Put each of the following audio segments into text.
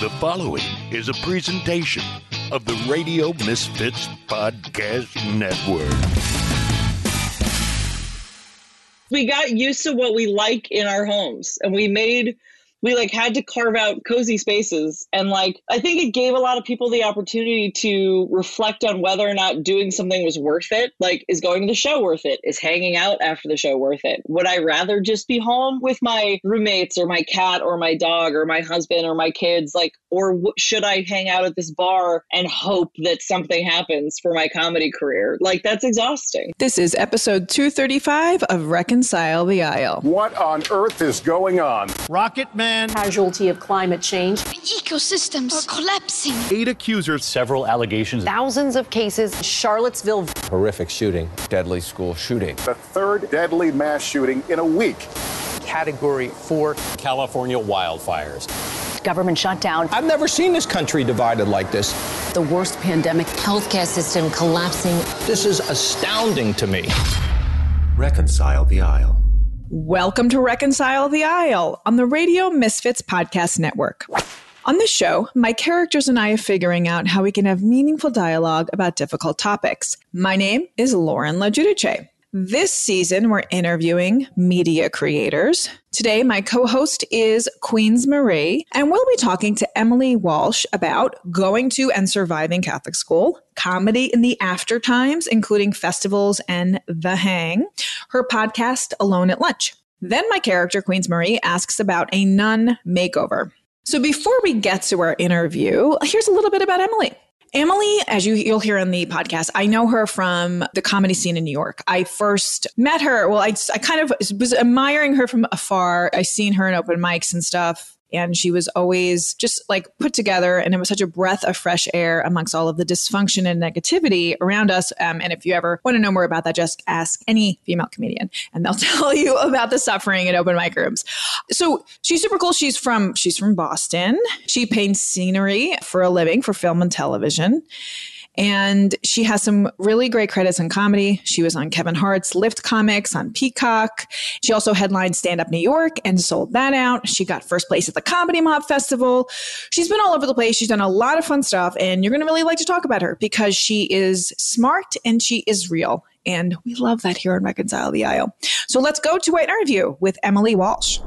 The following is a presentation of the Radio Misfits Podcast Network. We got used to what we like in our homes and we made we like had to carve out cozy spaces. And like i think it gave a lot of people the opportunity to reflect on whether or not doing something was worth it. Like is going to the show worth it? Is hanging out after the show worth it? Would i rather just be home with my roommates or my cat or my dog or my husband or my kids? Like or w- should i hang out at this bar and hope that something happens for my comedy career? Like that's exhausting. This is episode 235 of Reconcile the Aisle. What on earth is going on? Rocket Man. Casualty of climate change. The Ecosystems are collapsing. Eight accusers. Several allegations. Thousands of cases. Charlottesville. horrific shooting, deadly school shooting. The third deadly mass shooting in a week. Category four. California wildfires. Government shutdown. I've never seen this country divided like this. The worst pandemic. Healthcare system collapsing. This is astounding to me. Reconcile the aisle. Welcome to Reconcile the Aisle on the Radio Misfits Podcast Network. On this show, my characters and I are figuring out how we can have meaningful dialogue about difficult topics. My name is Lauren LaGiudice. This season, we're interviewing media creators. Today, my co host is Queens Marie, and we'll be talking to Emily Walsh about going to and surviving Catholic school, comedy in the after times, including festivals and The Hang, her podcast, Alone at Lunch. Then, my character, Queens Marie, asks about a nun makeover. So, before we get to our interview, here's a little bit about Emily. Emily, as you, you'll hear on the podcast, I know her from the comedy scene in New York. I first met her. Well, I, I kind of was admiring her from afar. I seen her in open mics and stuff. And she was always just like put together, and it was such a breath of fresh air amongst all of the dysfunction and negativity around us. Um, and if you ever want to know more about that, just ask any female comedian, and they'll tell you about the suffering in open mic rooms. So she's super cool. She's from she's from Boston. She paints scenery for a living for film and television. And she has some really great credits in comedy. She was on Kevin Hart's Lyft Comics on Peacock. She also headlined Stand Up New York and sold that out. She got first place at the Comedy Mob Festival. She's been all over the place. She's done a lot of fun stuff. And you're going to really like to talk about her because she is smart and she is real. And we love that here on Reconcile the Aisle. So let's go to our interview with Emily Walsh.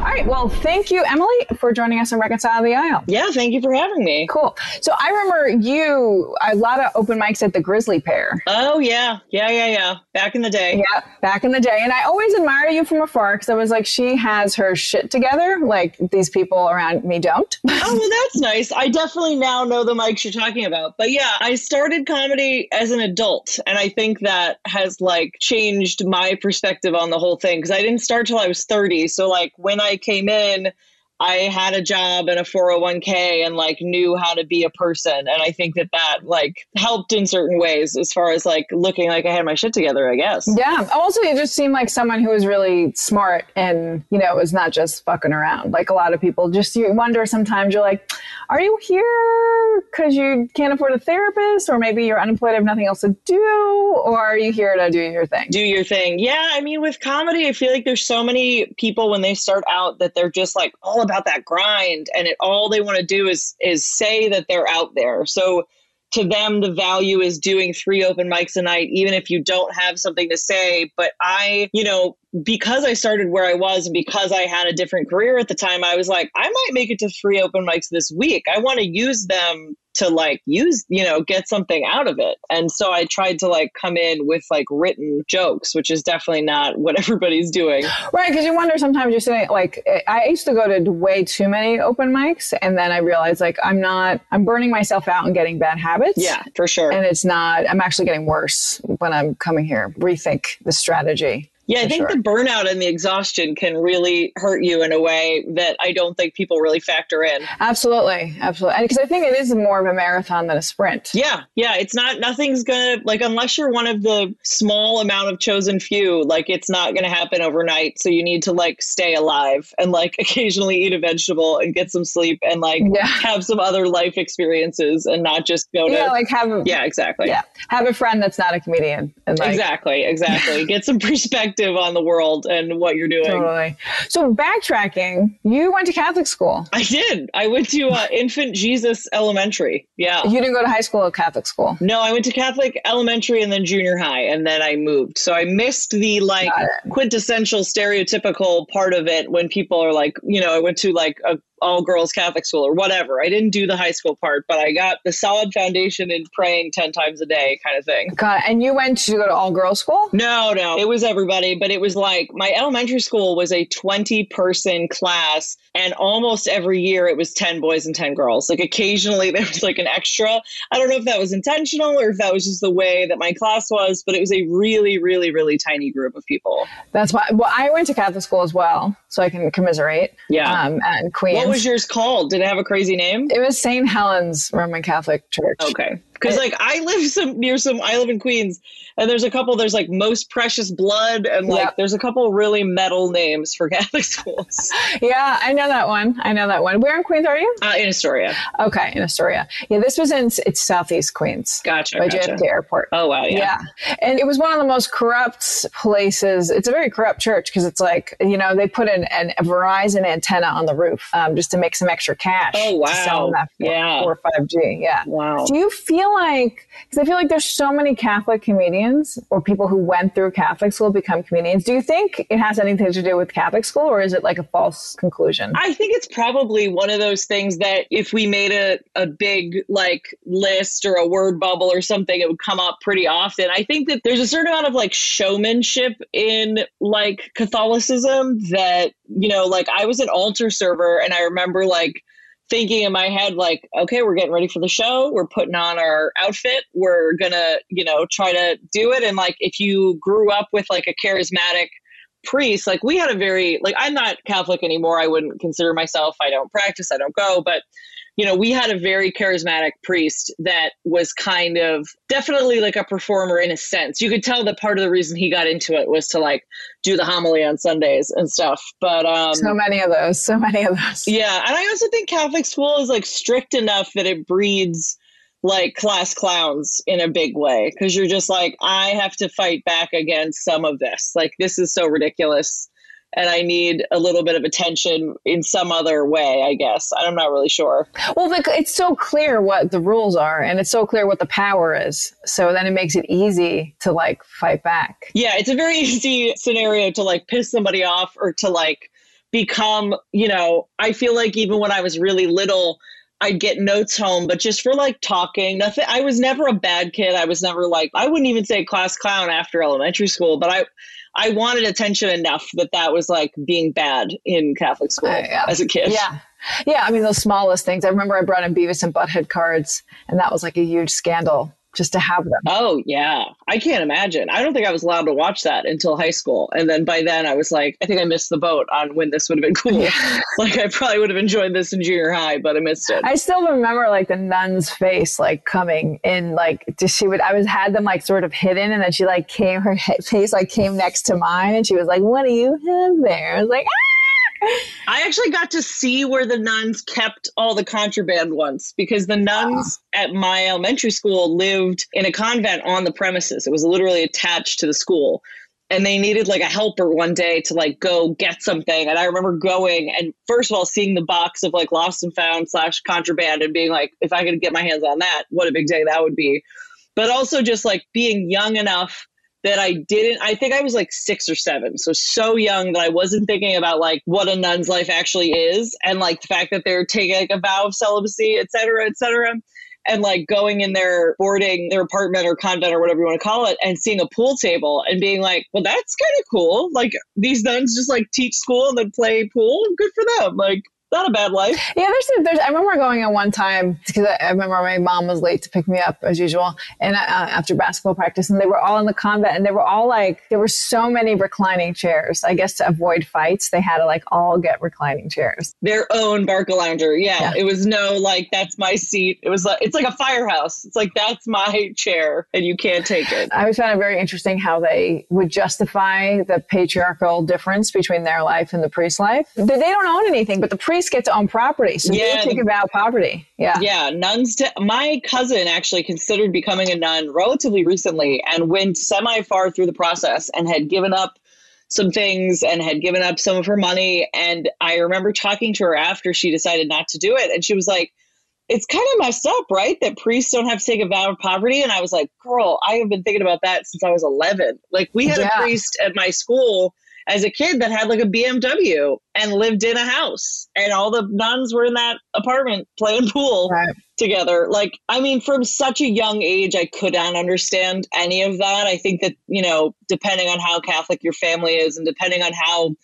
All right. Well, thank you, Emily, for joining us on Reconcile the Aisle. yeah thank you for having me Cool. So I remember you a lot of open mics at the Grisly Pear. oh yeah yeah yeah yeah back in the day Yeah, back in the day, and I always admire you from afar because I was like, she has her shit together. Like these people around me don't. oh well that's nice i definitely now know the mics you're talking about but yeah i started comedy as an adult and i think that has like changed my perspective on the whole thing because i didn't start till i was 30 so like when i came in i had a job and a 401k and like knew how to be a person and i think that that like helped in certain ways as far as like looking like i had my shit together i guess yeah. Also, you just seem like someone who was really smart and you know was not just fucking around. Like a lot of people, just you wonder sometimes. You're like, are you here because you can't afford a therapist, or maybe you're unemployed, have nothing else to do, or are you here to do your thing? do your thing. Yeah, I mean, with comedy, I feel like there's so many people when they start out that they're just like all about that grind, and it all they want to do is is say that they're out there. So to them, the value is doing three open mics a night, even if you don't have something to say. But I, you know, because I started where I was and because I had a different career at the time, I was like, I might make it to three open mics this week. I want to use them to like use, you know, get something out of it. And so I tried to like come in with like written jokes, which is definitely not what everybody's doing. Right, because you wonder sometimes you're sitting like I used to go to way too many open mics, and then I realized like I'm not, I'm burning myself out and getting bad habits. Yeah, for sure. and it's not. I'm actually getting worse when I'm coming here. Rethink the strategy. Yeah, I think sure. the burnout and the exhaustion can really hurt you in a way that I don't think people really factor in. Absolutely, absolutely, because I think it is more of a marathon than a sprint. Yeah, yeah, it's not nothing's gonna like unless you're one of the small amount of chosen few, like it's not gonna happen overnight. So you need to like stay alive and like occasionally eat a vegetable and get some sleep and like Yeah. have some other life experiences and not just go to Yeah, like have a, yeah, exactly. yeah, have a friend that's not a comedian, and like exactly, exactly. Get some perspective perspective on the world and what you're doing. Totally. So backtracking, you went to Catholic school. I did. I went to uh, Infant Jesus Elementary. Yeah. You didn't go to high school or Catholic school. No, I went to Catholic elementary and then junior high, and then I moved. So I missed the like quintessential stereotypical part of it when people are like, you know, I went to like a all girls Catholic school or whatever. I didn't do the high school part, but I got the solid foundation in praying 10 times a day kind of thing. God, and you went to go to all girls school? No, no, it was everybody, but it was like my elementary school was a 20 person class, and almost every year it was 10 boys and 10 girls. Like occasionally there was like an extra. I don't know if that was intentional or if that was just the way that my class was, but it was a really, really, really tiny group of people. That's why. Well, I went to Catholic school as well, so I can commiserate. Yeah. Um, at Queens. What was yours called? Did it have a crazy name? It was St. Helen's Roman Catholic Church. Okay. Because like I live some near some I live in Queens and there's a couple there's like most precious blood and like Yep. there's a couple really metal names for Catholic schools. Yeah, I know that one. I know that one. Where in Queens are you? Uh, in Astoria. Okay, in Astoria. Yeah, this was in it's southeast Queens. Gotcha. By gotcha. JFK Airport. Oh wow, yeah. yeah. And it was one of the most corrupt places. It's a very corrupt church because it's like, you know, they put an, an, a Verizon antenna on the roof um, just to make some extra cash. Oh, To sell wow. that four, Yeah. four or 5G. Yeah. Wow. Do you feel like, because I feel like there's so many Catholic comedians or people who went through Catholic school become comedians. Do you think it has anything to do with Catholic school or is it like a false conclusion? I think it's probably one of those things that if we made a, a big like list or a word bubble or something, it would come up pretty often. I think that there's a certain amount of like showmanship in like Catholicism that, you know, like I was an altar server and I remember like thinking in my head like okay we're getting ready for the show. We're putting on our outfit. We're gonna you know try to do it. And like if you grew up with like a charismatic priest like we had a very like i'm not catholic anymore. I wouldn't consider myself. I don't practice. I don't go. But you know we had a very charismatic priest that was kind of definitely like a performer in a sense you could tell that part of the reason he got into it was to like do the homily on sundays and stuff but um so many of those, so many of those. yeah, and I also think Catholic school is like strict enough that it breeds like class clowns in a big way because you're just like I have to fight back against some of this. Like this is so ridiculous and I need a little bit of attention in some other way, I guess. I'm not really sure. Well, it's so clear what the rules are, and it's so clear what the power is. So then it makes it easy to like fight back. Yeah, it's a very easy scenario to like piss somebody off or to like become, you know, I feel like even when I was really little, I'd get notes home, but just for like talking, nothing. I was never a bad kid. I was never like, I wouldn't even say class clown after elementary school, but I, I wanted attention enough that that was like being bad in Catholic school uh, as a kid. Yeah. Yeah. I mean, those smallest things. I remember I brought in Beavis and Butthead cards, and that was like a huge scandal just to have them. Oh yeah, I can't imagine. I don't think I was allowed to watch that until high school, and then by then I was like, I think I missed the boat on when this would have been cool. like I probably would have enjoyed this in junior high, but I missed it. I still remember like the nun's face like coming in like just she would I was had them like sort of hidden and then she like came her face like came next to mine and she was like what do you have there I was like ah! I actually got to see where the nuns kept all the contraband once because the nuns at my elementary school lived in a convent on the premises. It was literally attached to the school. And they needed like a helper one day to like go get something. And I remember going and first of all seeing the box of like lost and found slash contraband and being like, if I could get my hands on that, what a big day that would be. But also just like being young enough that I didn't I think I was like 6 or 7 so so young that I wasn't thinking about like what a nun's life actually is and like the fact that they're taking like a vow of celibacy et cetera et cetera and like going in their boarding their apartment or convent or whatever you want to call it and seeing a pool table and being like well that's kind of cool. Like these nuns just like teach school and then play pool? Good for them. Like not a bad life Yeah, there's, there's. I remember going at one time because I, I remember my mom was late to pick me up as usual, and uh, after basketball practice, and they were all in the convent, and they were all like, there were so many reclining chairs. I guess to avoid fights, they had to like all get reclining chairs. their own Barcalounger. Yeah, Yeah. it was no like that's my seat. It was like it's like a firehouse. It's like that's my chair, and you can't take it. I always found it very interesting how they would justify the patriarchal difference between their life and the priest's life. They they don't own anything, but the priest gets to own property, so Yeah, they think about property. Yeah. Yeah, nuns. T- my cousin actually considered becoming a nun relatively recently, and went semi far through the process, and had given up some things and had given up some of her money. And I remember talking to her after she decided not to do it. And she was like, it's kind of messed up, right? That priests don't have to take a vow of poverty. And I was like, girl, I have been thinking about that since I was 11. Like, we had Yeah. a priest at my school as a kid that had like a BMW and lived in a house, and all the nuns were in that apartment playing pool Right. together. Like, I mean, from such a young age, I could not understand any of that. I think that, you know, depending on how Catholic your family is and depending on how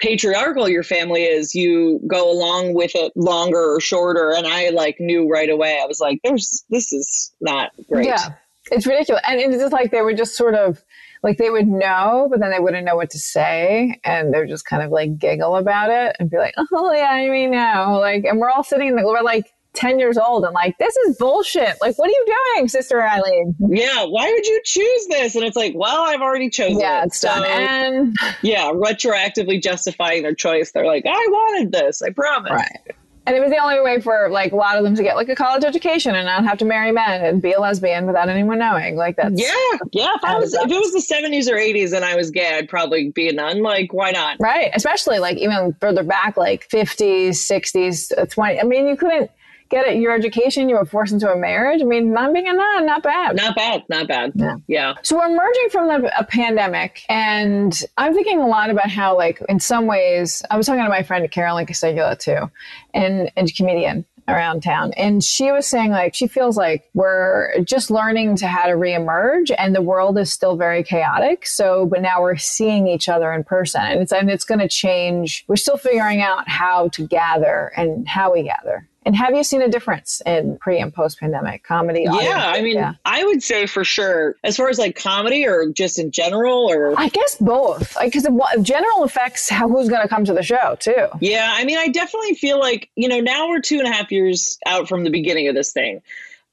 patriarchal your family is, you go along with it longer or shorter. And I like knew right away, I was like, there's, this is not great. Yeah, it's ridiculous, and it's just like they were just sort of like they would know, but then they wouldn't know what to say, and they're just kind of like giggle about it and be like, "Oh yeah, I mean, no." Like, and we're all sitting, in the, we're like ten years old, and like, this is bullshit. Like, what are you doing, Sister Eileen? Yeah. Why would you choose this? And it's like, well, I've already chosen Yeah, it. it's done. And yeah, retroactively justifying their choice. They're like, I wanted this. I promise. Right. And it was the only way for like a lot of them to get like a college education and not have to marry men and be a lesbian without anyone knowing. Like that's Yeah, yeah. If I was, if it was the seventies or eighties and I was gay, I'd probably be a nun. Like, why not? right. Especially like even further back, like 50s, 60s, uh, 20. I mean, you couldn't get it, your education. You were forced into a marriage. I mean, not being a nun, not bad. Not bad. Not bad. Yeah. Yeah. So we're emerging from the, a pandemic, and I'm thinking a lot about how, like, in some ways, I was talking to my friend Carolyn Casegula too, and and comedian around town, and she was saying like she feels like we're just learning to how to reemerge, and the world is still very chaotic. So, but now we're seeing each other in person, and it's and it's going to change. We're still figuring out how to gather and how we gather. And have you seen a difference in pre and post pandemic comedy? Yeah, audience? I mean, Yeah. I would say for sure, as far as like comedy or just in general, or I guess both, because wa- general affects how who's going to come to the show too. yeah, I mean, I definitely feel like you know now we're two and a half years out from the beginning of this thing.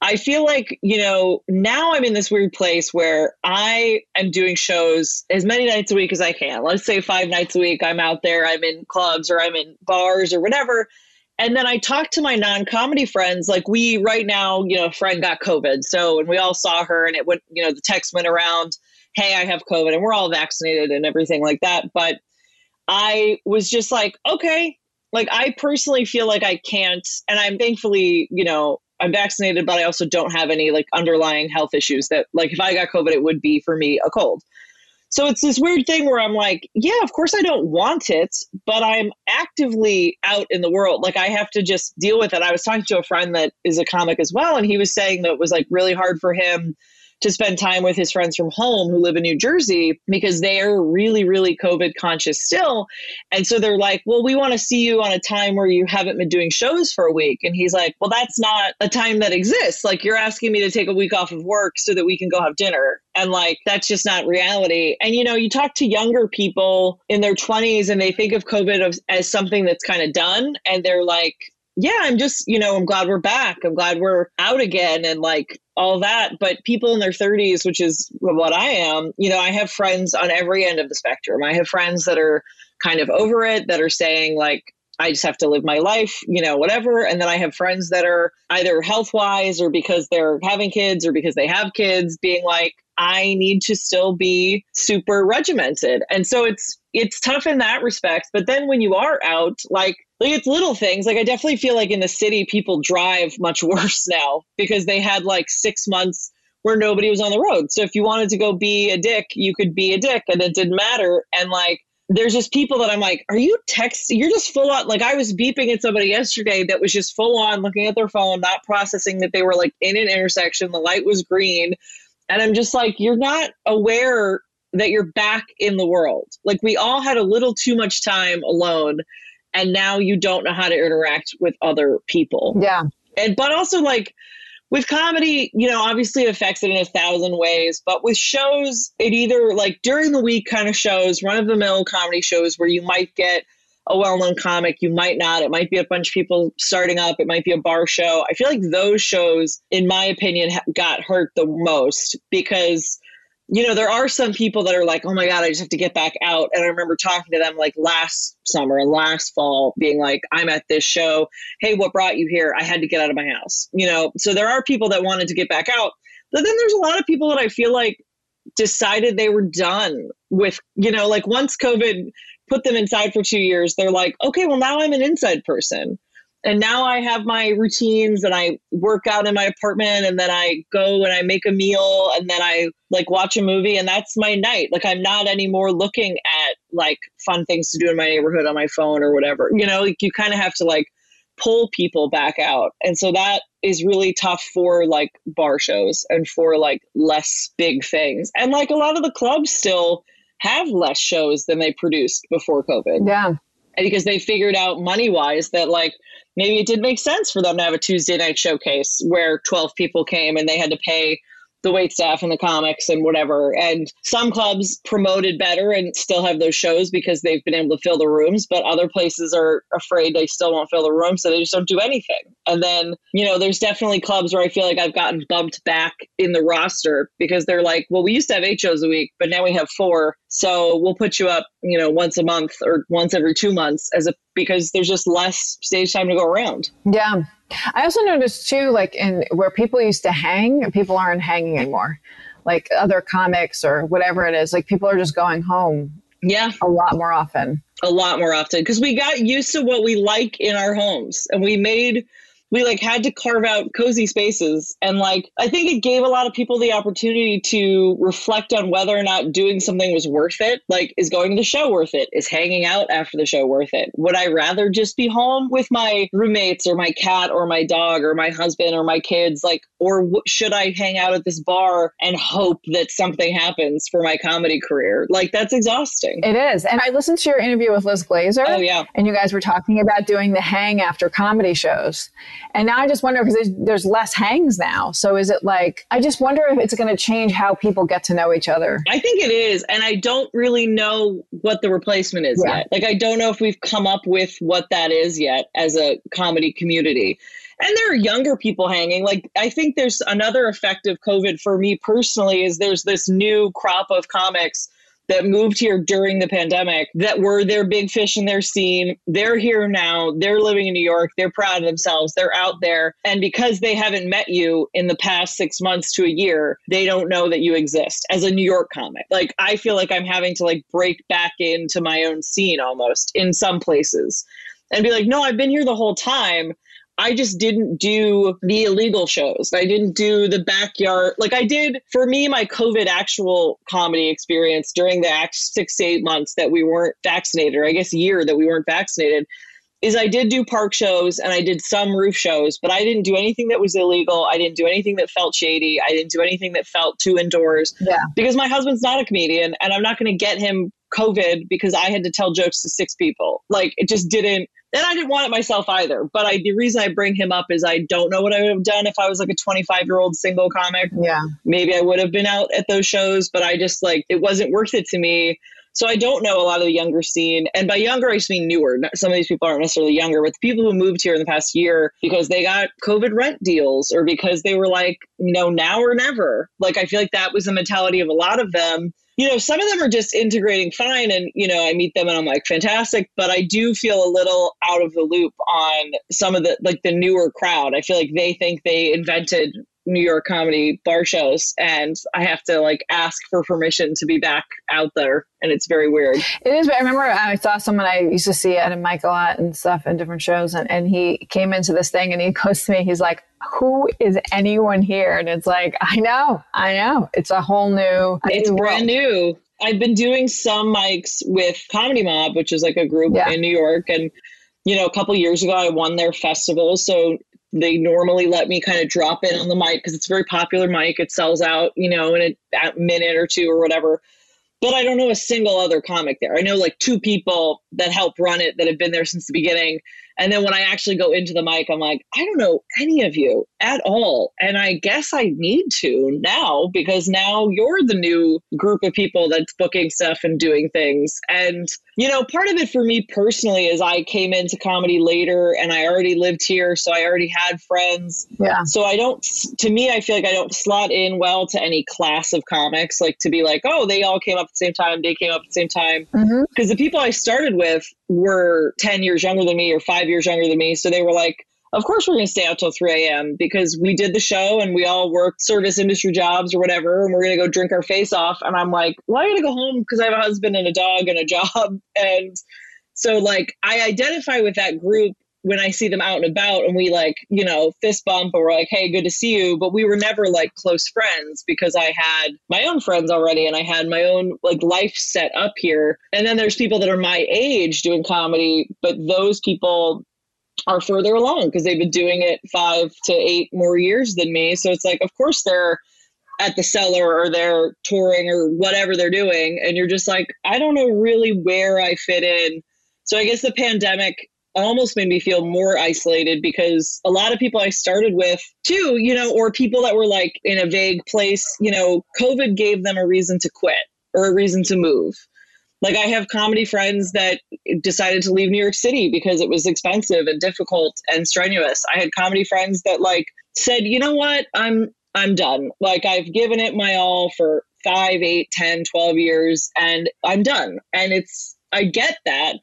I feel like you know now I'm in this weird place where I am doing shows as many nights a week as I can. Let's say five nights a week. I'm out there. I'm in clubs or I'm in bars or whatever. And then I talked to my non-comedy friends. Like we right now, you know, a friend got COVID, so and we all saw her, and it went, you know, the text went around, "Hey, I have COVID," and we're all vaccinated and everything like that. But I was just like, okay, like I personally feel like I can't, and I'm thankfully, you know, I'm vaccinated, but I also don't have any like underlying health issues that, like, if I got COVID, it would be for me a cold. So it's this weird thing where I'm like, yeah, of course I don't want it, but I'm actively out in the world. Like I have to just deal with it. I was talking to a friend that is a comic as well, and he was saying that it was like really hard for him to spend time with his friends from home who live in New Jersey because they are really, really COVID conscious still. And so they're like, well, we want to see you on a time where you haven't been doing shows for a week. And he's like, well, that's not a time that exists. Like, you're asking me to take a week off of work so that we can go have dinner. And like, that's just not reality. And, you know, you talk to younger people in their 20s and they think of COVID as something that's kind of done. And they're like, yeah, I'm just, you know, I'm glad we're back. I'm glad we're out again and like all that. But people in their 30s, which is what I am, you know, I have friends on every end of the spectrum. I have friends that are kind of over it, that are saying, like, I just have to live my life, you know, whatever. And then I have friends that are either health wise or because they're having kids or because they have kids being like, I need to still be super regimented. And so it's it's tough in that respect. But then when you are out, like like it's little things. Like I definitely feel like in the city people drive much worse now because they had like six months where nobody was on the road. So if you wanted to go be a dick, you could be a dick and it didn't matter. And like there's just people that I'm like, are you texting? You're just full on. Like I was beeping at somebody yesterday that was just full on looking at their phone, not processing that they were like in an intersection. The light was green. And I'm just like, you're not aware that you're back in the world. Like we all had a little too much time alone. And now you don't know how to interact with other people. Yeah. And, but also like, with comedy, you know, obviously it affects it in a thousand ways, but with shows, it either like during the week kind of shows, run of the mill comedy shows where you might get a well known comic, you might not. It might be a bunch of people starting up, it might be a bar show. I feel like those shows, in my opinion, got hurt the most because you know, there are some people that are like, oh my God, I just have to get back out. And I remember talking to them like last summer and last fall, being like, I'm at this show. Hey, what brought you here? I had to get out of my house. You know, so there are people that wanted to get back out. But then there's a lot of people that I feel like decided they were done with, you know, like once COVID put them inside for two years, they're like, okay, well, now I'm an inside person. And now I have my routines and I work out in my apartment and then I go and I make a meal and then I like watch a movie and that's my night. Like I'm not anymore looking at like fun things to do in my neighborhood on my phone or whatever. You know, like you kind of have to like pull people back out. And so that is really tough for like bar shows and for like less big things. And like a lot of the clubs still have less shows than they produced before COVID. Yeah. And because they figured out money wise that like maybe it did make sense for them to have a Tuesday night showcase where 12 people came and they had to pay the wait staff and the comics and whatever. And some clubs promoted better and still have those shows because they've been able to fill the rooms, but other places are afraid they still won't fill the room, so they just don't do anything. And then, you know, there's definitely clubs where I feel like I've gotten bumped back in the roster because they're like, well, we used to have eight shows a week, but now we have four. So we'll put you up, you know, once a month or once every two months as a because there's just less stage time to go around. Yeah. I also noticed too, like in where people used to hang, people aren't hanging anymore. Like other comics or whatever it is, like people are just going home. Yeah. A lot more often. A lot more often because we got used to what we like in our homes and we made we like had to carve out cozy spaces and like i think it gave a lot of people the opportunity to reflect on whether or not doing something was worth it like is going to the show worth it is hanging out after the show worth it would i rather just be home with my roommates or my cat or my dog or my husband or my kids like or w- should i hang out at this bar and hope that something happens for my comedy career like that's exhausting It is. And I listened to your interview with Liz Glazer. Oh, yeah. And you guys were talking about doing the hang after comedy shows. And now I just wonder because there's, there's less hangs now. So is it like, I just wonder if it's going to change how people get to know each other. I think it is. And I don't really know what the replacement is Yeah. yet. Like, I don't know if we've come up with what that is yet as a comedy community. And there are younger people hanging. Like, I think there's another effect of COVID for me personally is there's this new crop of comics that moved here during the pandemic that were their big fish in their scene. They're here now. They're living in New York. They're proud of themselves. They're out there. And because they haven't met you in the past six months to a year, they don't know that you exist as a New York comic. Like, I feel like I'm having to like break back into my own scene almost in some places and be like, no, I've been here the whole time. I just didn't do the illegal shows. I didn't do the backyard. Like I did for me, my COVID actual comedy experience during the six to eight months that we weren't vaccinated, or I guess year that we weren't vaccinated, is I did do park shows and I did some roof shows, but I didn't do anything that was illegal. I didn't do anything that felt shady. I didn't do anything that felt too indoors Yeah. because my husband's not a comedian and I'm not going to get him COVID because I had to tell jokes to six people. Like it just didn't. And I didn't want it myself either. But I, the reason I bring him up is I don't know what I would have done if I was like a 25 year old single comic. Yeah. Maybe I would have been out at those shows, but I just like it wasn't worth it to me. So I don't know a lot of the younger scene. And by younger, I just mean newer. Some of these people aren't necessarily younger, but the people who moved here in the past year because they got COVID rent deals or because they were like, you know, now or never. Like, I feel like that was the mentality of a lot of them. You know, some of them are just integrating fine. And, you know, I meet them and I'm like, fantastic. But I do feel a little out of the loop on some of the, like, the newer crowd. I feel like they think they invented New York comedy bar shows and I have to like ask for permission to be back out there and it's very weird. It is. But I remember I saw someone I used to see at a mic a lot and stuff and different shows, and, and he came into this thing and he goes to me, he's like, "Who is anyone here?" And it's like, I know, I know, it's a whole new. It's new brand world. new. I've been doing some mics with Comedy Mob, which is like a group Yeah. in New York and you know, a couple years ago I won their festival, so they normally let me kind of drop in on the mic because it's a very popular mic. It sells out, you know, in a, minute or two or whatever. But I don't know a single other comic there. I know like two people that help run it that have been there since the beginning. And then when I actually go into the mic, I'm like, I don't know any of you at all. And I guess I need to now because now you're the new group of people that's booking stuff and doing things. And, you know, part of it for me personally is I came into comedy later and I already lived here. So I already had friends. Yeah. So I don't, to me, I feel like I don't slot in well to any class of comics, like to be like, oh, they all came up at the same time, they came up at the same time. Mm-hmm. Because the people I started with were 10 years younger than me or five years younger than me. So they were like, of course we're going to stay out till 3 a.m. because we did the show and we all worked service industry jobs or whatever, and we're going to go drink our face off. And I'm like, well, I got to go home because I have a husband and a dog and a job. And so, like, I identify with that group when I see them out and about and we like, you know, fist bump or we're like, hey, good to see you. But we were never like close friends because I had my own friends already and I had my own like life set up here. And then there's people that are my age doing comedy, but those people are further along because they've been doing it five to eight more years than me. So it's like, of course, they're at the cellar or they're touring or whatever they're doing. And you're just like, I don't know really where I fit in. So I guess the pandemic almost made me feel more isolated because a lot of people I started with too, you know, or people that were like in a vague place, you know, COVID gave them a reason to quit or a reason to move. Like I have comedy friends that decided to leave New York City because it was expensive and difficult and strenuous. I had comedy friends that like said, "You know what? I'm I'm done. Like I've given it my all for 5, 8, 10, 12 years and I'm done." And it's I get that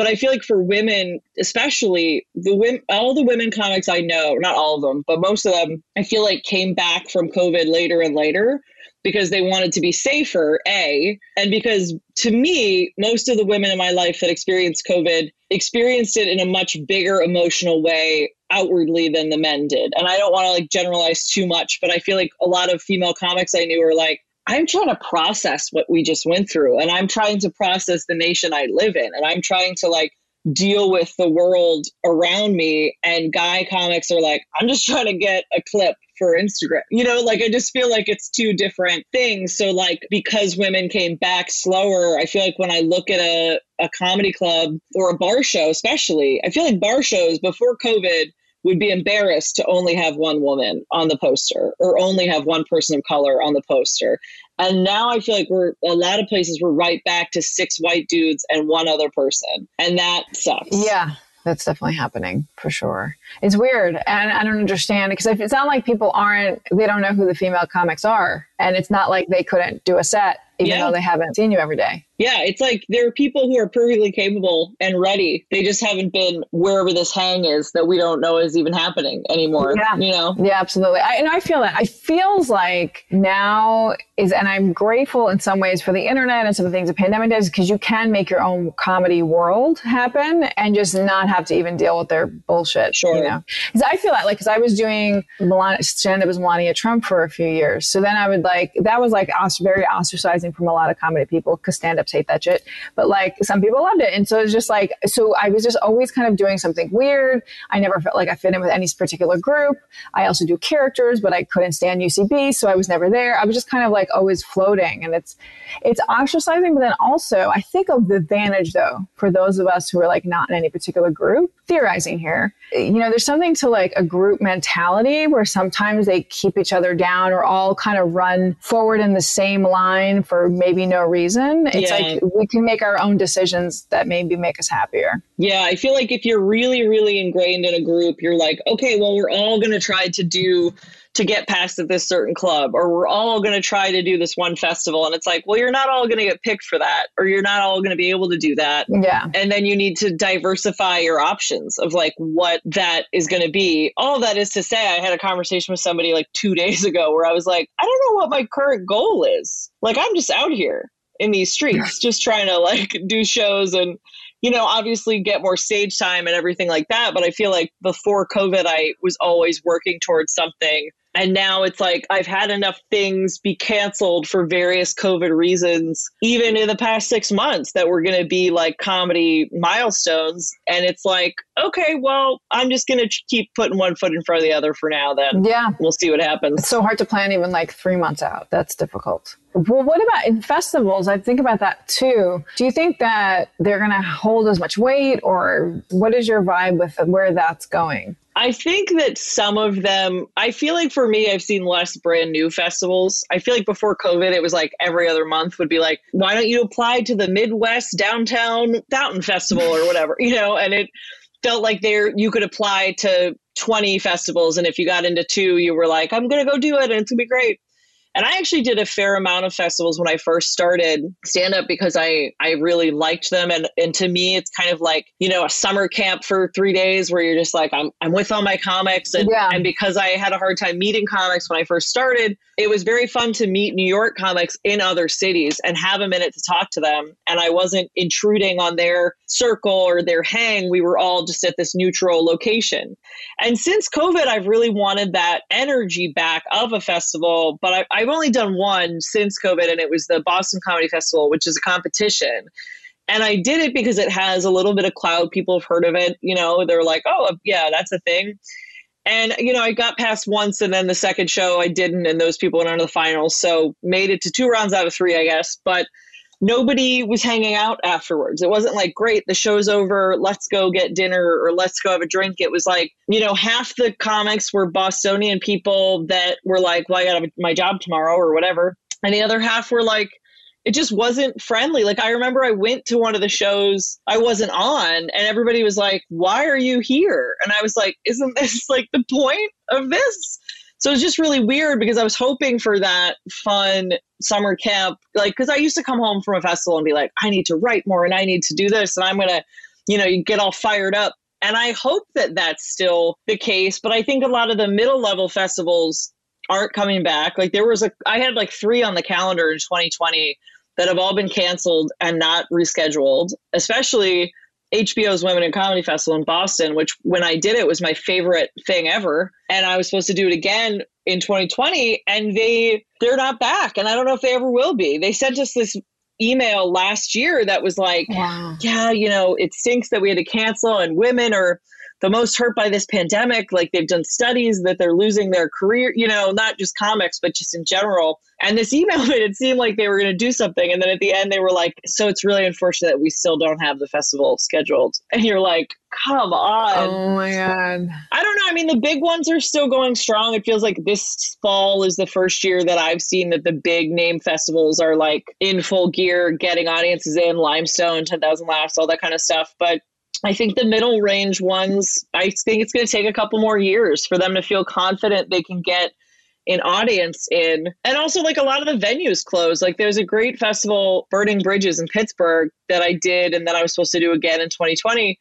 but I feel like for women, especially the women, all the women comics I know, not all of them, but most of them, I feel like came back from COVID later and later because they wanted to be safer, A, and because to me, most of the women in my life that experienced COVID experienced it in a much bigger emotional way outwardly than the men did. And I don't want to like generalize too much, but I feel like a lot of female comics I knew were like, I'm trying to process what we just went through and I'm trying to process the nation I live in and I'm trying to like deal with the world around me and guy comics are like I'm just trying to get a clip for Instagram. You know, like I just feel like it's two different things. So like because women came back slower, I feel like when I look at a a comedy club or a bar show especially, I feel like bar shows before COVID would be embarrassed to only have one woman on the poster or only have one person of color on the poster. And now I feel like we're a lot of places we're right back to six white dudes and one other person. And that sucks. Yeah. That's definitely happening for sure. It's weird. And I don't understand because it's not like people aren't, they don't know who the female comics are. And it's not like they couldn't do a set even yeah. though they haven't seen you every day. Yeah, it's like there are people who are perfectly capable and ready. They just haven't been wherever this hang is that we don't know is even happening anymore. Yeah, you know. Yeah, absolutely. I, and I feel that. It feels like now is, and I'm grateful in some ways for the internet and some of the things the pandemic does because you can make your own comedy world happen and just not have to even deal with their bullshit. Sure. You know, because I feel that like because I was doing Melania, stand up as Melania Trump for a few years, so then I would like that was like very ostracizing from a lot of comedy people because stand ups hate that shit. But like some people loved it. And so it's just like, so I was just always kind of doing something weird. I never felt like I fit in with any particular group. I also do characters, but I couldn't stand UCB. So I was never there. I was just kind of like always floating. And it's, it's ostracizing. But then also, I think of the advantage though, for those of us who are like not in any particular group, theorizing here, you know, there's something to like a group mentality where sometimes they keep each other down or all kind of run forward in the same line for maybe no reason. It's yeah. Like we can make our own decisions that maybe make us happier. Yeah, I feel like if you're really, really ingrained in a group, you're like, okay, well, we're all going to try to do to get passed at this certain club or we're all going to try to do this one festival. And it's like well you're not all going to get picked for that or you're not all going to be able to do that. Yeah. And then you need to diversify your options of like what that is going to be. All that is to say i had a conversation with somebody like two days ago where i was like i don't know what my current goal is. Like i'm just out here in these streets just trying to like do shows and you know, obviously get more stage time and everything like that. But I feel like before COVID, I was always working towards something and now it's like I've had enough things be canceled for various COVID reasons, even in the past six months, that were going to be like comedy milestones. And it's like, okay, well, I'm just going to keep putting one foot in front of the other for now, then. Yeah. We'll see what happens. It's so hard to plan even like three months out. That's difficult. Well, what about in festivals? I think about that too. Do you think that they're going to hold as much weight, or what is your vibe with where that's going? I think that some of them, I feel like for me, I've seen less brand new festivals. I feel like before COVID, it was like every other month would be like, why don't you apply to the Midwest Downtown Fountain Festival or whatever, you know? And it felt like there you could apply to 20 festivals. And if you got into two, you were like, I'm going to go do it and it's going to be great. And I actually did a fair amount of festivals when I first started stand up because I I really liked them and and to me it's kind of like, you know, a summer camp for 3 days where you're just like I'm I'm with all my comics and Yeah. and because I had a hard time meeting comics when I first started, it was very fun to meet New York comics in other cities and have a minute to talk to them and I wasn't intruding on their circle or their hang. We were all just at this neutral location. And since COVID, I've really wanted that energy back of a festival, but I, I've only done one since COVID, and it was the Boston Comedy Festival, which is a competition. And I did it because it has a little bit of cloud. People have heard of it. You know, they're like, oh, yeah, that's a thing. And, you know, I got past once, and then the second show I didn't, and those people went on to the finals. So made it to two rounds out of three, I guess. But nobody was hanging out afterwards. It wasn't like, great, the show's over, let's go get dinner or let's go have a drink. It was like, you know, half the comics were Bostonian people that were like, well, I got my job tomorrow or whatever. And the other half were like, it just wasn't friendly. Like I remember I went to one of the shows I wasn't on and everybody was like, "Why are you here?" And I was like, "Isn't this like the point of this?" So it was just really weird because I was hoping for that fun summer camp like cuz I used to come home from a festival and be like, "I need to write more and I need to do this and I'm going to, you know, you get all fired up." And I hope that that's still the case, but I think a lot of the middle level festivals aren't coming back. Like there was a I had like 3 on the calendar in 2020 that have all been canceled and not rescheduled, especially HBO's Women in Comedy Festival in Boston, which when I did it was my favorite thing ever. And I was supposed to do it again in 2020 and they they're not back and I don't know if they ever will be. They sent us this email last year that was like, Wow. yeah, you know, it stinks that we had to cancel and women are the most hurt by this pandemic. Like they've done studies that they're losing their career, you know, not just comics, but just in general. And this email made it seem like they were going to do something. And then at the end, they were like, so it's really unfortunate that we still don't have the festival scheduled. And you're like, come on. Oh my god. I don't know. I mean, the big ones are still going strong. It feels like this fall is the first year that I've seen that the big name festivals are like in full gear, getting audiences in, Limestone, 10,000 Laughs, all that kind of stuff. But I think the middle range ones, I think it's going to take a couple more years for them to feel confident they can get an audience in. And also, like a lot of the venues closed. Like there's a great festival, Burning Bridges in Pittsburgh, that I did and that I was supposed to do again in 2020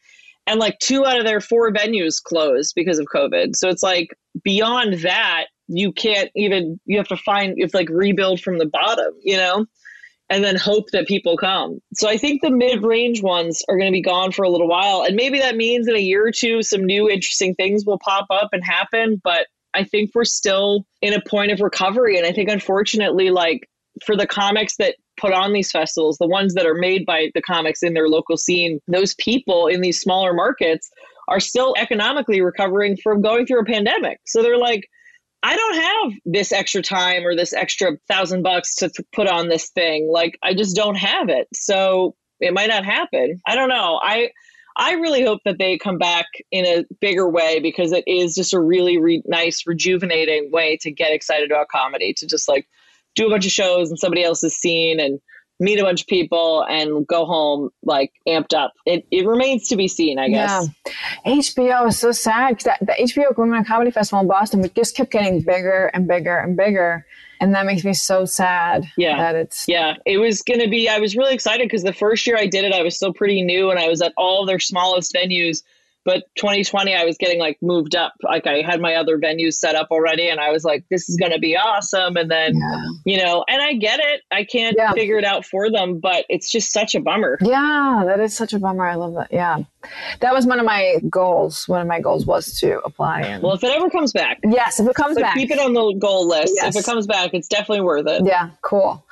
and like two out of their four venues closed because of covid so it's like beyond that you can't even you have to find you have to like rebuild from the bottom you know and then hope that people come so i think the mid-range ones are going to be gone for a little while and maybe that means in a year or two some new interesting things will pop up and happen but i think we're still in a point of recovery and i think unfortunately like for the comics that put on these festivals, the ones that are made by the comics in their local scene, those people in these smaller markets are still economically recovering from going through a pandemic. So they're like, I don't have this extra time or this extra thousand bucks to th- put on this thing. Like, I just don't have it. So it might not happen. I don't know. I. I really hope that they come back in a bigger way because it is just a really re- nice, rejuvenating way to get excited about comedy. To just like do a bunch of shows in somebody else's scene and meet a bunch of people and go home like amped up. It it remains to be seen, I guess. Yeah. HBO is so sad because the HBO Women Comedy Festival in Boston we just kept getting bigger and bigger and bigger. And that makes me so sad Yeah. that it's Yeah, it was going to be. I was really excited because the first year I did it, I was still pretty new and I was at all their smallest venues. But 2020, I was getting like moved up. Like I had my other venues set up already, and I was like, "This is going to be awesome." And then, Yeah. you know, and I get it. I can't Yeah. figure it out for them, but it's just such a bummer. Yeah, that is such a bummer. I love that. Yeah. That was one of my goals. One of my goals was to apply and Well, if it ever comes back, Yes, if it comes but back. keep it on the goal list. Yes. If it comes back, it's definitely worth it. Yeah, cool.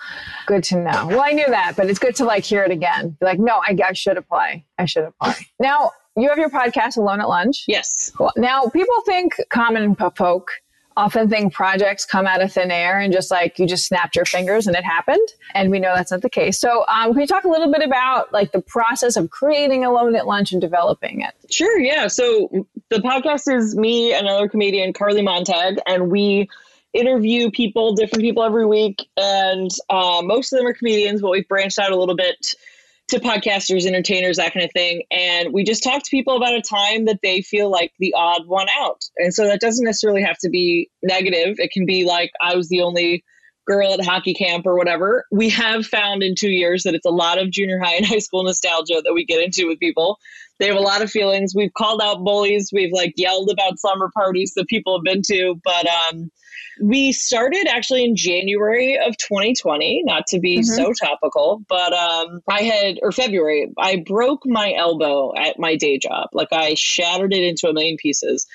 Good to know. Well, I knew that, but it's good to like hear it again. Be like, no, I, I should apply. I should apply. Now, you have your podcast, Alone at Lunch. Yes. Cool. Now, people think common folk often think projects come out of thin air and just like you just snapped your fingers and it happened. And we know that's not the case. So, um, can you talk a little bit about like the process of creating Alone at Lunch and developing it? Sure, yeah. So the podcast is me, and another comedian, Carly Montag, and we interview people, different people every week. And uh, most of them are comedians, but we've branched out a little bit to podcasters, entertainers, that kind of thing. And we just talk to people about a time that they feel like the odd one out. And so that doesn't necessarily have to be negative. It can be like, I was the only girl at hockey camp or whatever. We have found in two years that it's a lot of junior high and high school nostalgia that we get into with people. They have a lot of feelings. We've called out bullies. We've like yelled about summer parties that people have been to. But um, we started actually in January of 2020, not to be mm-hmm. so topical, but um, I had, or February, I broke my elbow at my day job. Like I shattered it into a million pieces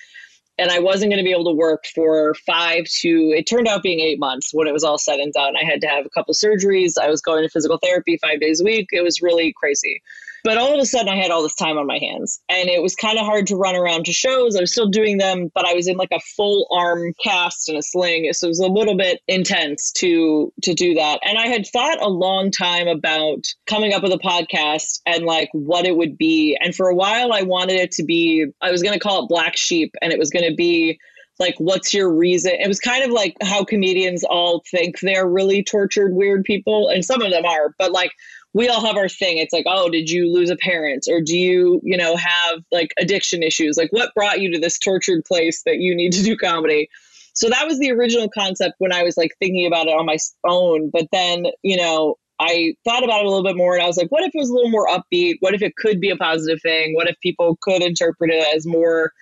and I wasn't going to be able to work for five to, it turned out being eight months when it was all said and done. I had to have a couple surgeries. I was going to physical therapy five days a week. It was really crazy. But all of a sudden, I had all this time on my hands, and it was kind of hard to run around to shows. I was still doing them, but I was in like a full arm cast and a sling, so it was a little bit intense to to do that. And I had thought a long time about coming up with a podcast and like what it would be. And for a while, I wanted it to be. I was going to call it Black Sheep, and it was going to be like what's your reason it was kind of like how comedians all think they're really tortured weird people and some of them are but like we all have our thing. It's like, oh, did you lose a parent or do you, you know, have like addiction issues? Like what brought you to this tortured place that you need to do comedy? So that was the original concept when I was like thinking about it on my own. But then, you know, I thought about it a little bit more and I was like, what if it was a little more upbeat? What if it could be a positive thing? What if people could interpret it as more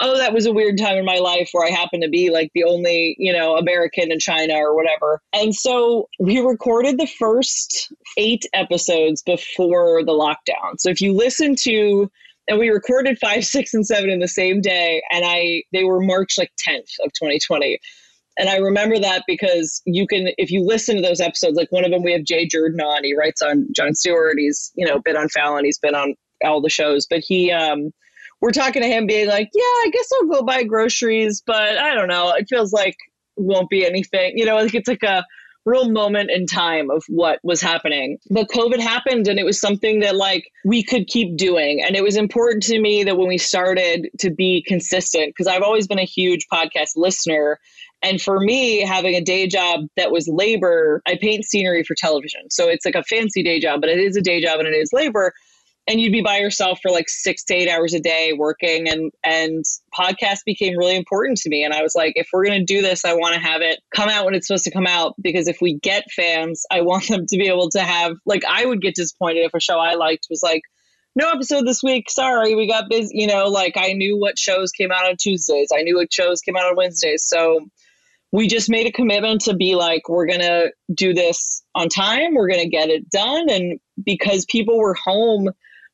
oh, that was a weird time in my life where I happened to be like the only, you know, American in China or whatever. And so we recorded the first eight episodes before the lockdown. So if you listen to, and we recorded five, six, and seven in the same day, and I they were March like 10th of 2020. And I remember that because you can, if you listen to those episodes, like one of them, we have Jay Jordan on. He writes on Jon Stewart. He's, you know, been on Fallon. He's been on all the shows. But he, um, we're talking to him being like, yeah, I guess I'll go buy groceries, but I don't know. It feels like won't be anything. You know, like it's like a real moment in time of what was happening. But COVID happened and it was something that like we could keep doing. And it was important to me that when we started to be consistent, because I've always been a huge podcast listener. And for me, having a day job that was labor, I paint scenery for television. So it's like a fancy day job, but it is a day job and it is labor and you'd be by yourself for like six to eight hours a day working and and podcast became really important to me and i was like if we're going to do this i want to have it come out when it's supposed to come out because if we get fans i want them to be able to have like i would get disappointed if a show i liked was like no episode this week sorry we got busy you know like i knew what shows came out on tuesdays i knew what shows came out on wednesdays so we just made a commitment to be like we're going to do this on time we're going to get it done and because people were home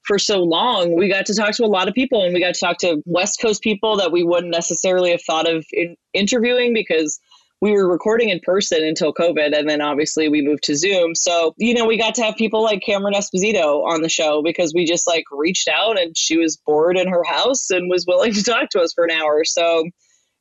for so long, we got to talk to a lot of people and we got to talk to West Coast people that we wouldn't necessarily have thought of in interviewing because we were recording in person until COVID, and then obviously we moved to Zoom. So, you know, we got to have people like Cameron Esposito on the show because we just like reached out and she was bored in her house and was willing to talk to us for an hour. So,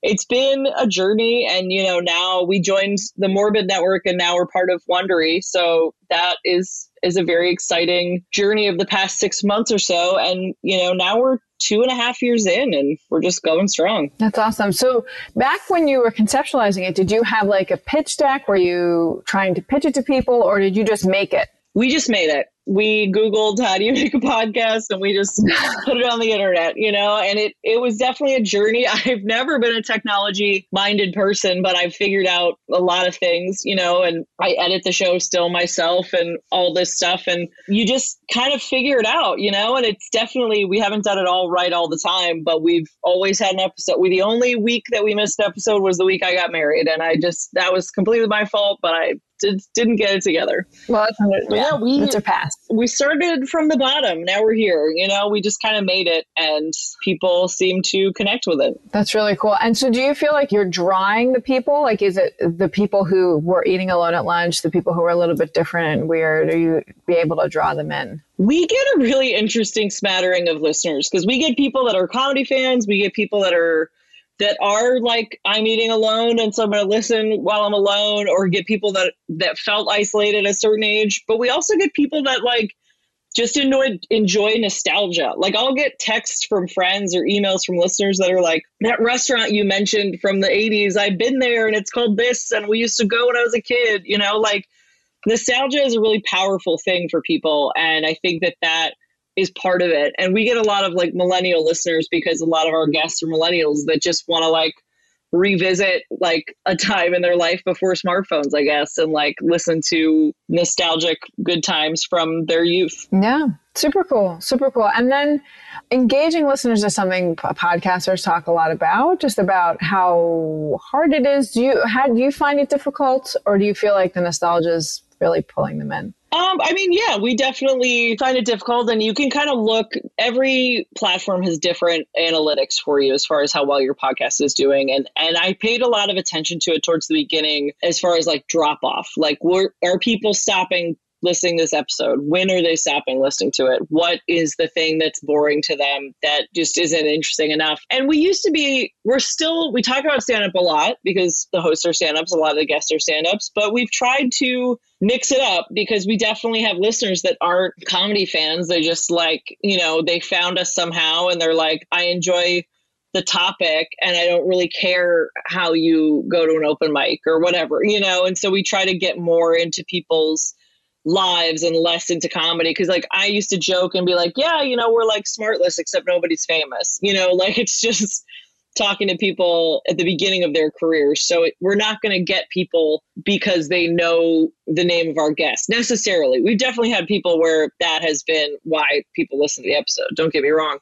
it's been a journey and you know now we joined the morbid network and now we're part of wondery so that is is a very exciting journey of the past six months or so. And you know now we're two and a half years in and we're just going strong. That's awesome. So back when you were conceptualizing it did you have like a pitch deck? Were you trying to pitch it to people or did you just make it we just made it. We googled how do you make a podcast and we just put it on the internet you know and it it was definitely a journey. I've never been a technology minded person but i've figured out a lot of things you know and i edit the show still myself and all this stuff. And you just kind of figure it out you know and it's definitely we haven't done it all right all the time but we've always had an episode. We the only week that we missed episode was the week i got married. And i just that was completely my fault but i did, didn't get it together. Well, that's, yeah, yeah, we surpassed. We started from the bottom. Now we're here. You know, we just kind of made it, and people seem to connect with it. That's really cool. And so, do you feel like you're drawing the people? Like, is it the people who were eating alone at lunch, the people who are a little bit different and weird? Are you be able to draw them in? We get a really interesting smattering of listeners because we get people that are comedy fans. We get people that are that are like I'm eating alone and so I'm going to listen while I'm alone or get people that that felt isolated at a certain age. But we also get people that like just enjoy enjoy nostalgia. Like I'll get texts from friends or emails from listeners that are like that restaurant you mentioned from the 80s I've been there and it's called this and we used to go when I was a kid you know? Like nostalgia is a really powerful thing for people and I think that that is part of it. And we get a lot of like millennial listeners because a lot of our guests are millennials that just want to like revisit like a time in their life before smartphones, I guess, and like listen to nostalgic good times from their youth. Yeah, super cool, super cool. And then engaging listeners is something podcasters talk a lot about, just about how hard it is. Do you how do you find it difficult, or do you feel like the nostalgia is really pulling them in? Um, I mean, yeah, we definitely find it difficult, and you can kind of look. Every platform has different analytics for you as far as how well your podcast is doing, and and I paid a lot of attention to it towards the beginning, as far as like drop off. Like, were are people stopping listening to this episode? When are they stopping listening to it? What is the thing that's boring to them that just isn't interesting enough? And we used to be, we're still, we talk about stand up a lot because the hosts are stand ups, a lot of the guests are stand ups, but we've tried to mix it up because we definitely have listeners that aren't comedy fans. They just like, you know, they found us somehow and they're like, I enjoy the topic and I don't really care how you go to an open mic or whatever, you know? And so we try to get more into people's lives and less into comedy. Because like i used to joke and be like yeah you know we're like smartless except nobody's famous. You know like it's just talking to people at the beginning of their careers so it, we're not going to get people because they know the name of our guest necessarily. We've definitely had people where that has been why people listen to the episode don't get me wrong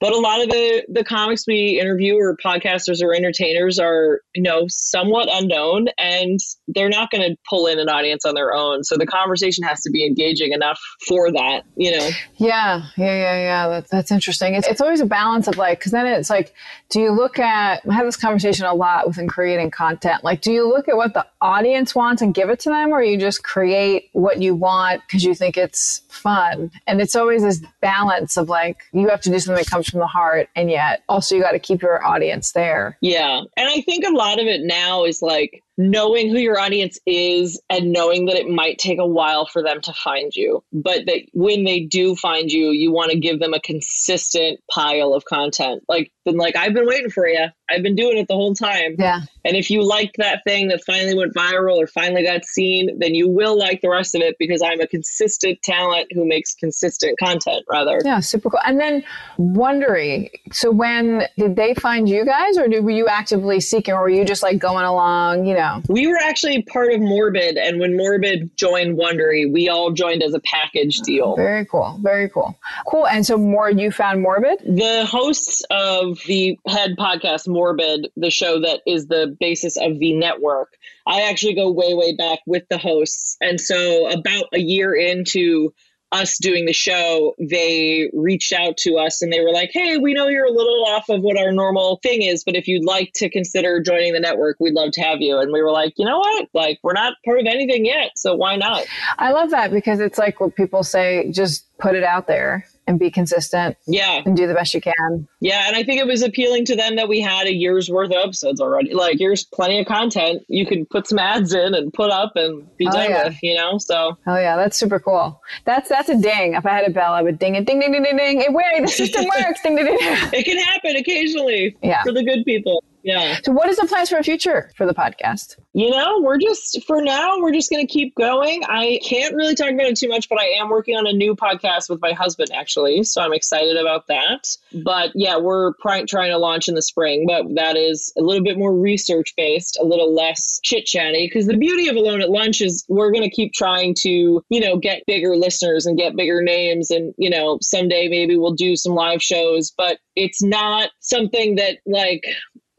but a lot of the the comics we interview or podcasters or entertainers are you know somewhat unknown and they're not going to pull in an audience on their own. So the conversation has to be engaging enough for that you know? Yeah yeah yeah yeah. That's, that's interesting. It's, it's always a balance of like because then it's like do you look at i have this conversation a lot within creating content. Like do you look at what the audience wants and give it to them or you just create what you want because you think it's fun? And it's always this balance of like you have to do something that comes from the heart and yet also you got to keep your audience there. Yeah and i think a lot of it now is like knowing who your audience is and knowing that it might take a while for them to find you, but that when they do find you, you want to give them a consistent pile of content. Like, been like, I've been waiting for you. I've been doing it the whole time. Yeah. And if you liked that thing that finally went viral or finally got seen, then you will like the rest of it because I'm a consistent talent who makes consistent content, rather. Yeah, super cool. And then Wondery. So when did they find you guys, or did, were you actively seeking, or were you just like going along, you know? We were actually part of Morbid, and when Morbid joined Wondery, we all joined as a package deal. Very cool. Very cool. Cool. And so, more you found Morbid? The hosts of the head podcast, Morbid, the show that is the basis of the network, I actually go way, way back with the hosts. And so, about a year into us doing the show, they reached out to us and they were like, Hey, we know you're a little off of what our normal thing is, but if you'd like to consider joining the network, we'd love to have you. And we were like, You know what? Like, we're not part of anything yet. So why not? I love that because it's like what people say, just put it out there and be consistent. Yeah. And do the best you can. Yeah. And I think it was appealing to them that we had a year's worth of episodes already. Like, here's plenty of content. You can put some ads in and put up and be Oh, done yeah. with, you know? So, Oh yeah, that's super cool. That's that's a ding. If I had a bell, I would ding it, ding ding ding ding ding. Hey, wait, the system works. ding ding ding. it can happen occasionally Yeah. for the good people. Yeah. So, what is the plans for the future for the podcast? You know, we're just, for now, we're just going to keep going. I can't really talk about it too much, but I am working on a new podcast with my husband, actually. So I'm excited about that. But yeah, we're pr- trying to launch in the spring, but that is a little bit more research based, a little less chit chatty. Because the beauty of Alone at Lunch is we're going to keep trying to, you know, get bigger listeners and get bigger names. And, you know, someday maybe we'll do some live shows, but it's not something that like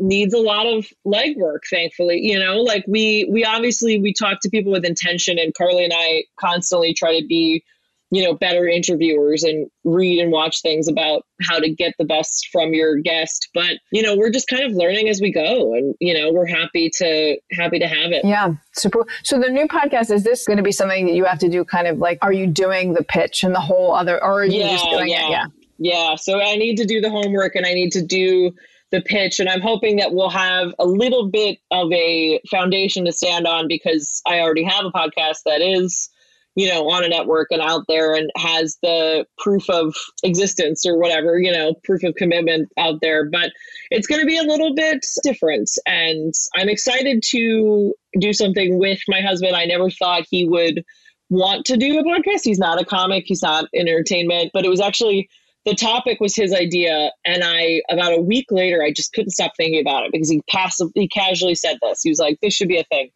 needs a lot of legwork thankfully you know like we we obviously we talk to people with intention and carly and i constantly try to be you know better interviewers and read and watch things about how to get the best from your guest but you know we're just kind of learning as we go and you know we're happy to happy to have it Yeah, super. So the new podcast is this going to be something that you have to do? Kind of like, are you doing the pitch and the whole other, or are you just doing yeah. it? Yeah. Yeah. So I need to do the homework and I need to do the pitch. And I'm hoping that we'll have a little bit of a foundation to stand on because I already have a podcast that is, you know, on a network and out there and has the proof of existence or whatever, you know, proof of commitment out there. But it's going to be a little bit different. And I'm excited to do something with my husband. I never thought he would want to do a podcast. He's not a comic, he's not entertainment, but it was actually the topic was his idea, and I about a week later, I just couldn't stop thinking about it because he passively, casually said this. He was like, "This should be a thing."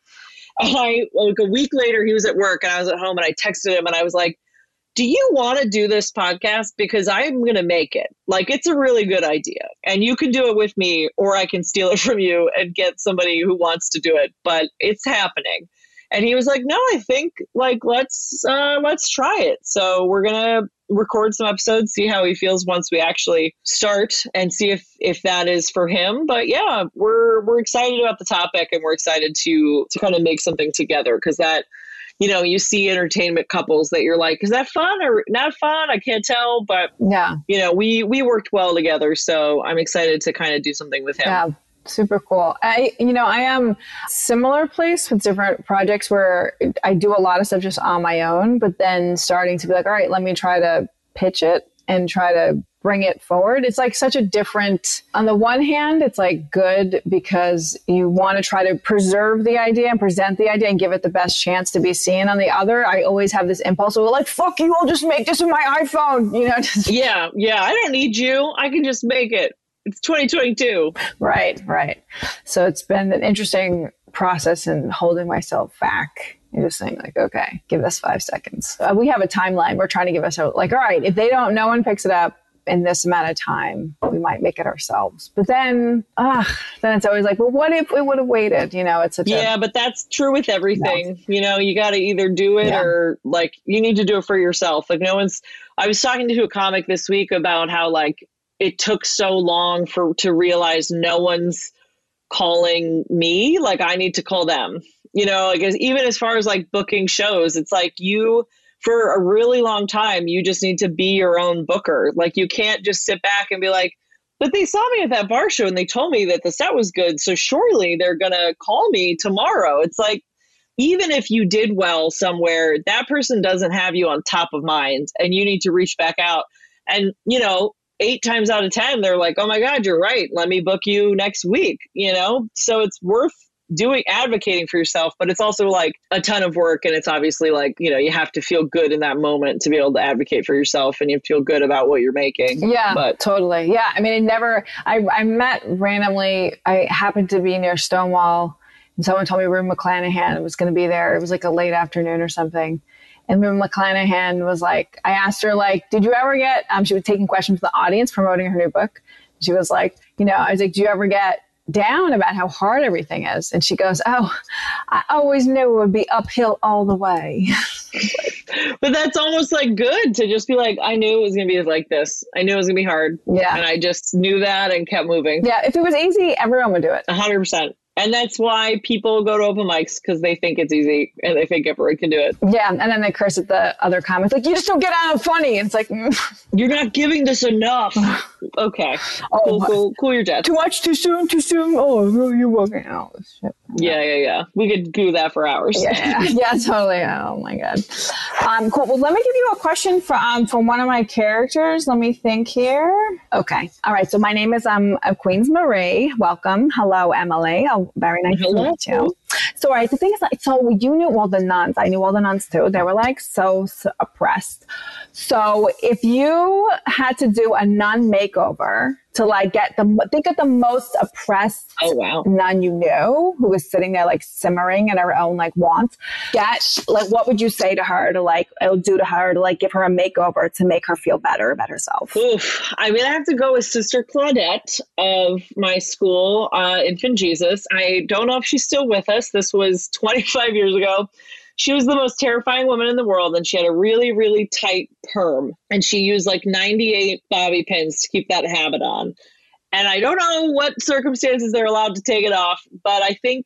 And I like a week later, he was at work, and I was at home, and I texted him, and I was like, "Do you want to do this podcast? Because I'm going to make it. Like, it's a really good idea, and you can do it with me, or I can steal it from you and get somebody who wants to do it. But it's happening." And he was like, "No, I think like let's uh, let's try it." So we're gonna record some episodes, see how he feels once we actually start, and see if if that is for him. But yeah, we're we're excited about the topic, and we're excited to to kind of make something together because that. You know, you see entertainment couples that you're like, is that fun or not fun? I can't tell, but yeah, you know, we we worked well together, so I'm excited to kind of do something with him. Yeah, super cool. I, you know, I am similar place with different projects where I do a lot of stuff just on my own, but then starting to be like, all right, let me try to pitch it and try to bring it forward. It's like such a different, on the one hand, it's like good because you want to try to preserve the idea and present the idea and give it the best chance to be seen. On the other, I always have this impulse of like, fuck you, I'll just make this with my iPhone, you know? Yeah, yeah, I don't need you. I can just make it. It's 2022. Right, right. So it's been an interesting process in holding myself back and just saying like, okay, give us five seconds. Uh, we have a timeline. We're trying to give us a, like, all right, if they don't, no one picks it up in this amount of time, we might make it ourselves. But then, ah, then it's always like, well, what if we would have waited? You know, it's such yeah, a, but that's true with everything. You know, you got to either do it Yeah. or like you need to do it for yourself. Like no one's. I was talking to a comic this week about how like it took so long for to realize no one's calling me. Like I need to call them. You know, like as, even as far as like booking shows, it's like you for a really long time you just need to be your own booker. Like you can't just sit back and be like. But they saw me at that bar show and they told me that the set was good. So surely they're to call me tomorrow. It's like, even if you did well somewhere, that person doesn't have you on top of mind and you need to reach back out. And, you know, eight times out of 10, they're like, oh my God, you're right. Let me book you next week, you know? So it's worth doing advocating for yourself, but it's also like a ton of work. And it's obviously like, you know, you have to feel good in that moment to be able to advocate for yourself and you feel good about what you're making. Yeah, But totally. Yeah. I mean, I never, I, I met randomly, I happened to be near Stonewall and someone told me Rue McClanahan was going to be there. It was like a late afternoon or something. And Rue McClanahan was like, I asked her, like, did you ever get, um, she was taking questions from the audience promoting her new book. She was like, you know, I was like, do you ever get down about how hard everything is? And she goes, oh, I always knew it would be uphill all the way. but that's almost like good to just be like, I knew it was going to be like this. I knew it was going to be hard. Yeah. And I just knew that and kept moving. yeah. If it was easy, everyone would do it. A hundred percent. And that's why people go to open mics because they think it's easy and they think everyone can do it. Yeah. And then they curse at the other comics, like, you just don't get out of funny. It's like, mm, You're not giving this enough. okay. Oh, cool, cool, cool your jets. too much, too soon, too soon. Oh, you're working out. Shit. Yeah, yeah, yeah. We could do that for hours. Yeah, yeah, totally. Oh my god. Um, cool. Well, let me give you a question from um, from one of my characters. Let me think here. Okay. All right. So my name is um Queens Marie. Welcome. Hello, Emily. Oh, very nice Hello. to meet you. So, right. The thing is, like, so you knew all the nuns. I knew all the nuns too. They were like so, so oppressed. So, if you had to do a nun makeover to like get the think of the most oppressed Oh wow. nun you knew who was sitting there like simmering in her own like wants get like what would you say to her to like it'll do to her to like give her a makeover to make her feel better about herself Oof. I mean, I have to go with Sister Claudette of my school, uh, Infant Jesus. I don't know if she's still with us. This was 25 years ago. She was the most terrifying woman in the world, and she had a really, really tight perm. And she used like 98 bobby pins to keep that habit on. And I don't know what circumstances they're allowed to take it off, but I think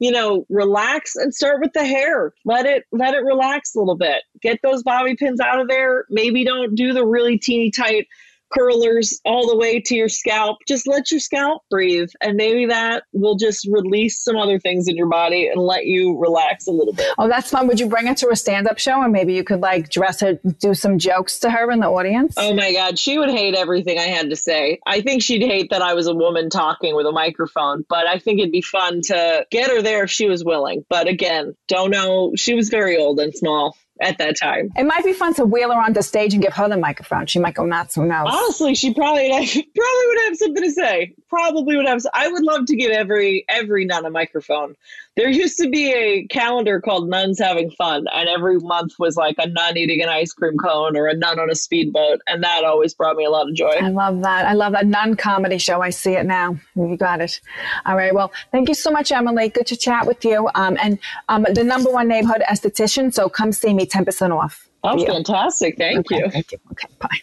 you know relax and start with the hair let it let it relax a little bit get those bobby pins out of there maybe don't do the really teeny tight curlers all the way to your scalp just let your scalp breathe and maybe that will just release some other things in your body and let you relax a little bit oh that's fun would you bring her to a stand-up show and maybe you could like dress her do some jokes to her in the audience Oh my God, she would hate everything I had to say. I think she'd hate that I was a woman talking with a microphone, but I think it'd be fun to get her there if she was willing. But again, don't know. She was very old and small at that time. It might be fun to wheel her onto stage and give her the microphone. She might go nuts. Who knows? Honestly, she probably probably would have something to say. Probably would have. I would love to give every every nun a microphone. There used to be a calendar called Nuns Having Fun, and every month was like a nun eating an ice cream cone or a nun on a speedboat, and that always brought me a lot of joy. I love that. I love that nun comedy show. I see it now. You got it. All right. Well, thank you so much, Emily. Good to chat with you. Um, and um, the number one neighborhood esthetician. So come see me, ten percent off. Oh, fantastic! Thank okay, you. Thank you. Okay. Bye.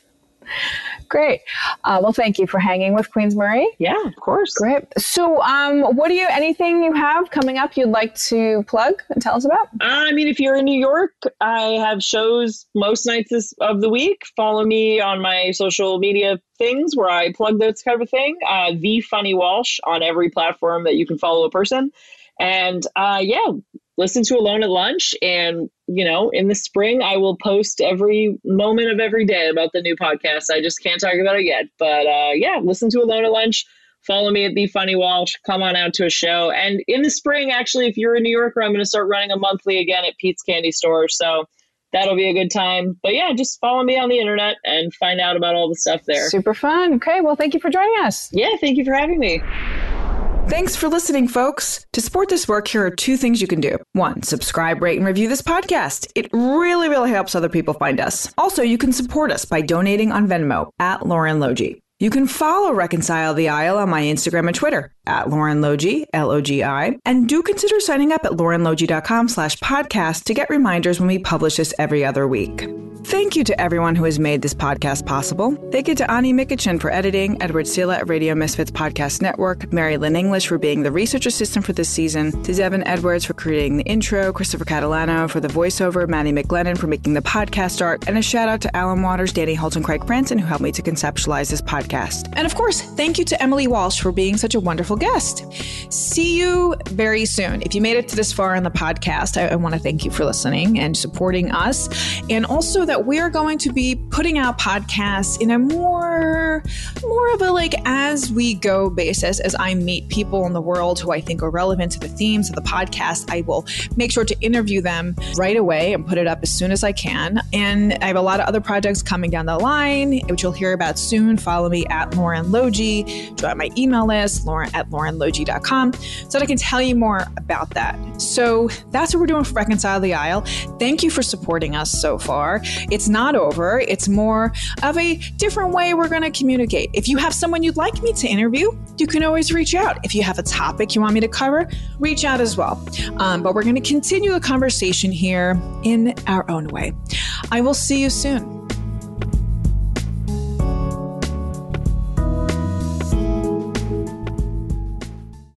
Great. Uh, well, thank you for hanging with Queensmarie. Yeah, of course. Great. So, um, what do you, anything you have coming up you'd like to plug and tell us about? I mean, if you're in New York, I have shows most nights this, of the week. Follow me on my social media things where I plug this kind of thing. Uh, the Funny Walsh on every platform that you can follow a person. And uh, yeah, listen to Alone at Lunch. And, you know, in the spring, I will post every moment of every day about the new podcast. I just can't talk about it yet. But uh, yeah, listen to Alone at Lunch. Follow me at The Funny Walsh. Come on out to a show. And in the spring, actually, if you're a New Yorker, I'm going to start running a monthly again at Pete's Candy Store. So that'll be a good time. But yeah, just follow me on the internet and find out about all the stuff there. Super fun. Okay. Well, thank you for joining us. Yeah, thank you for having me. Thanks for listening, folks. To support this work, here are two things you can do. One, subscribe, rate, and review this podcast. It really, really helps other people find us. Also, you can support us by donating on Venmo at Lauren Logi. You can follow Reconcile the Aisle on my Instagram and Twitter at Lauren Logi, L-O-G-I, and do consider signing up at laurenlogi.com slash podcast to get reminders when we publish this every other week. Thank you to everyone who has made this podcast possible. Thank you to Ani Mikichin for editing, Edward Silla at Radio Misfits Podcast Network, Mary Lynn English for being the research assistant for this season, to Devin Edwards for creating the intro, Christopher Catalano for the voiceover, Maddie McGlennon for making the podcast art, and a shout out to Alan Waters, Danny Holt, and Craig Franson who helped me to conceptualize this podcast. And of course, thank you to Emily Walsh for being such a wonderful guest. See you very soon. If you made it to this far in the podcast, I, I want to thank you for listening and supporting us, and also that we are going to be putting out podcasts in a more more of a like as we go basis as I meet people in the world who I think are relevant to the themes of the podcast. I will make sure to interview them right away and put it up as soon as I can. And I have a lot of other projects coming down the line, which you'll hear about soon. Follow me at Lauren Logi, join my email list, lauren at laurenlogi.com, so that I can tell you more about that. So that's what we're doing for Reconcile the Aisle. Thank you for supporting us so far. It's not over. It's more of a different way we're going to communicate. If you have someone you'd like me to interview, you can always reach out. If you have a topic you want me to cover, reach out as well. Um, but we're going to continue the conversation here in our own way. I will see you soon.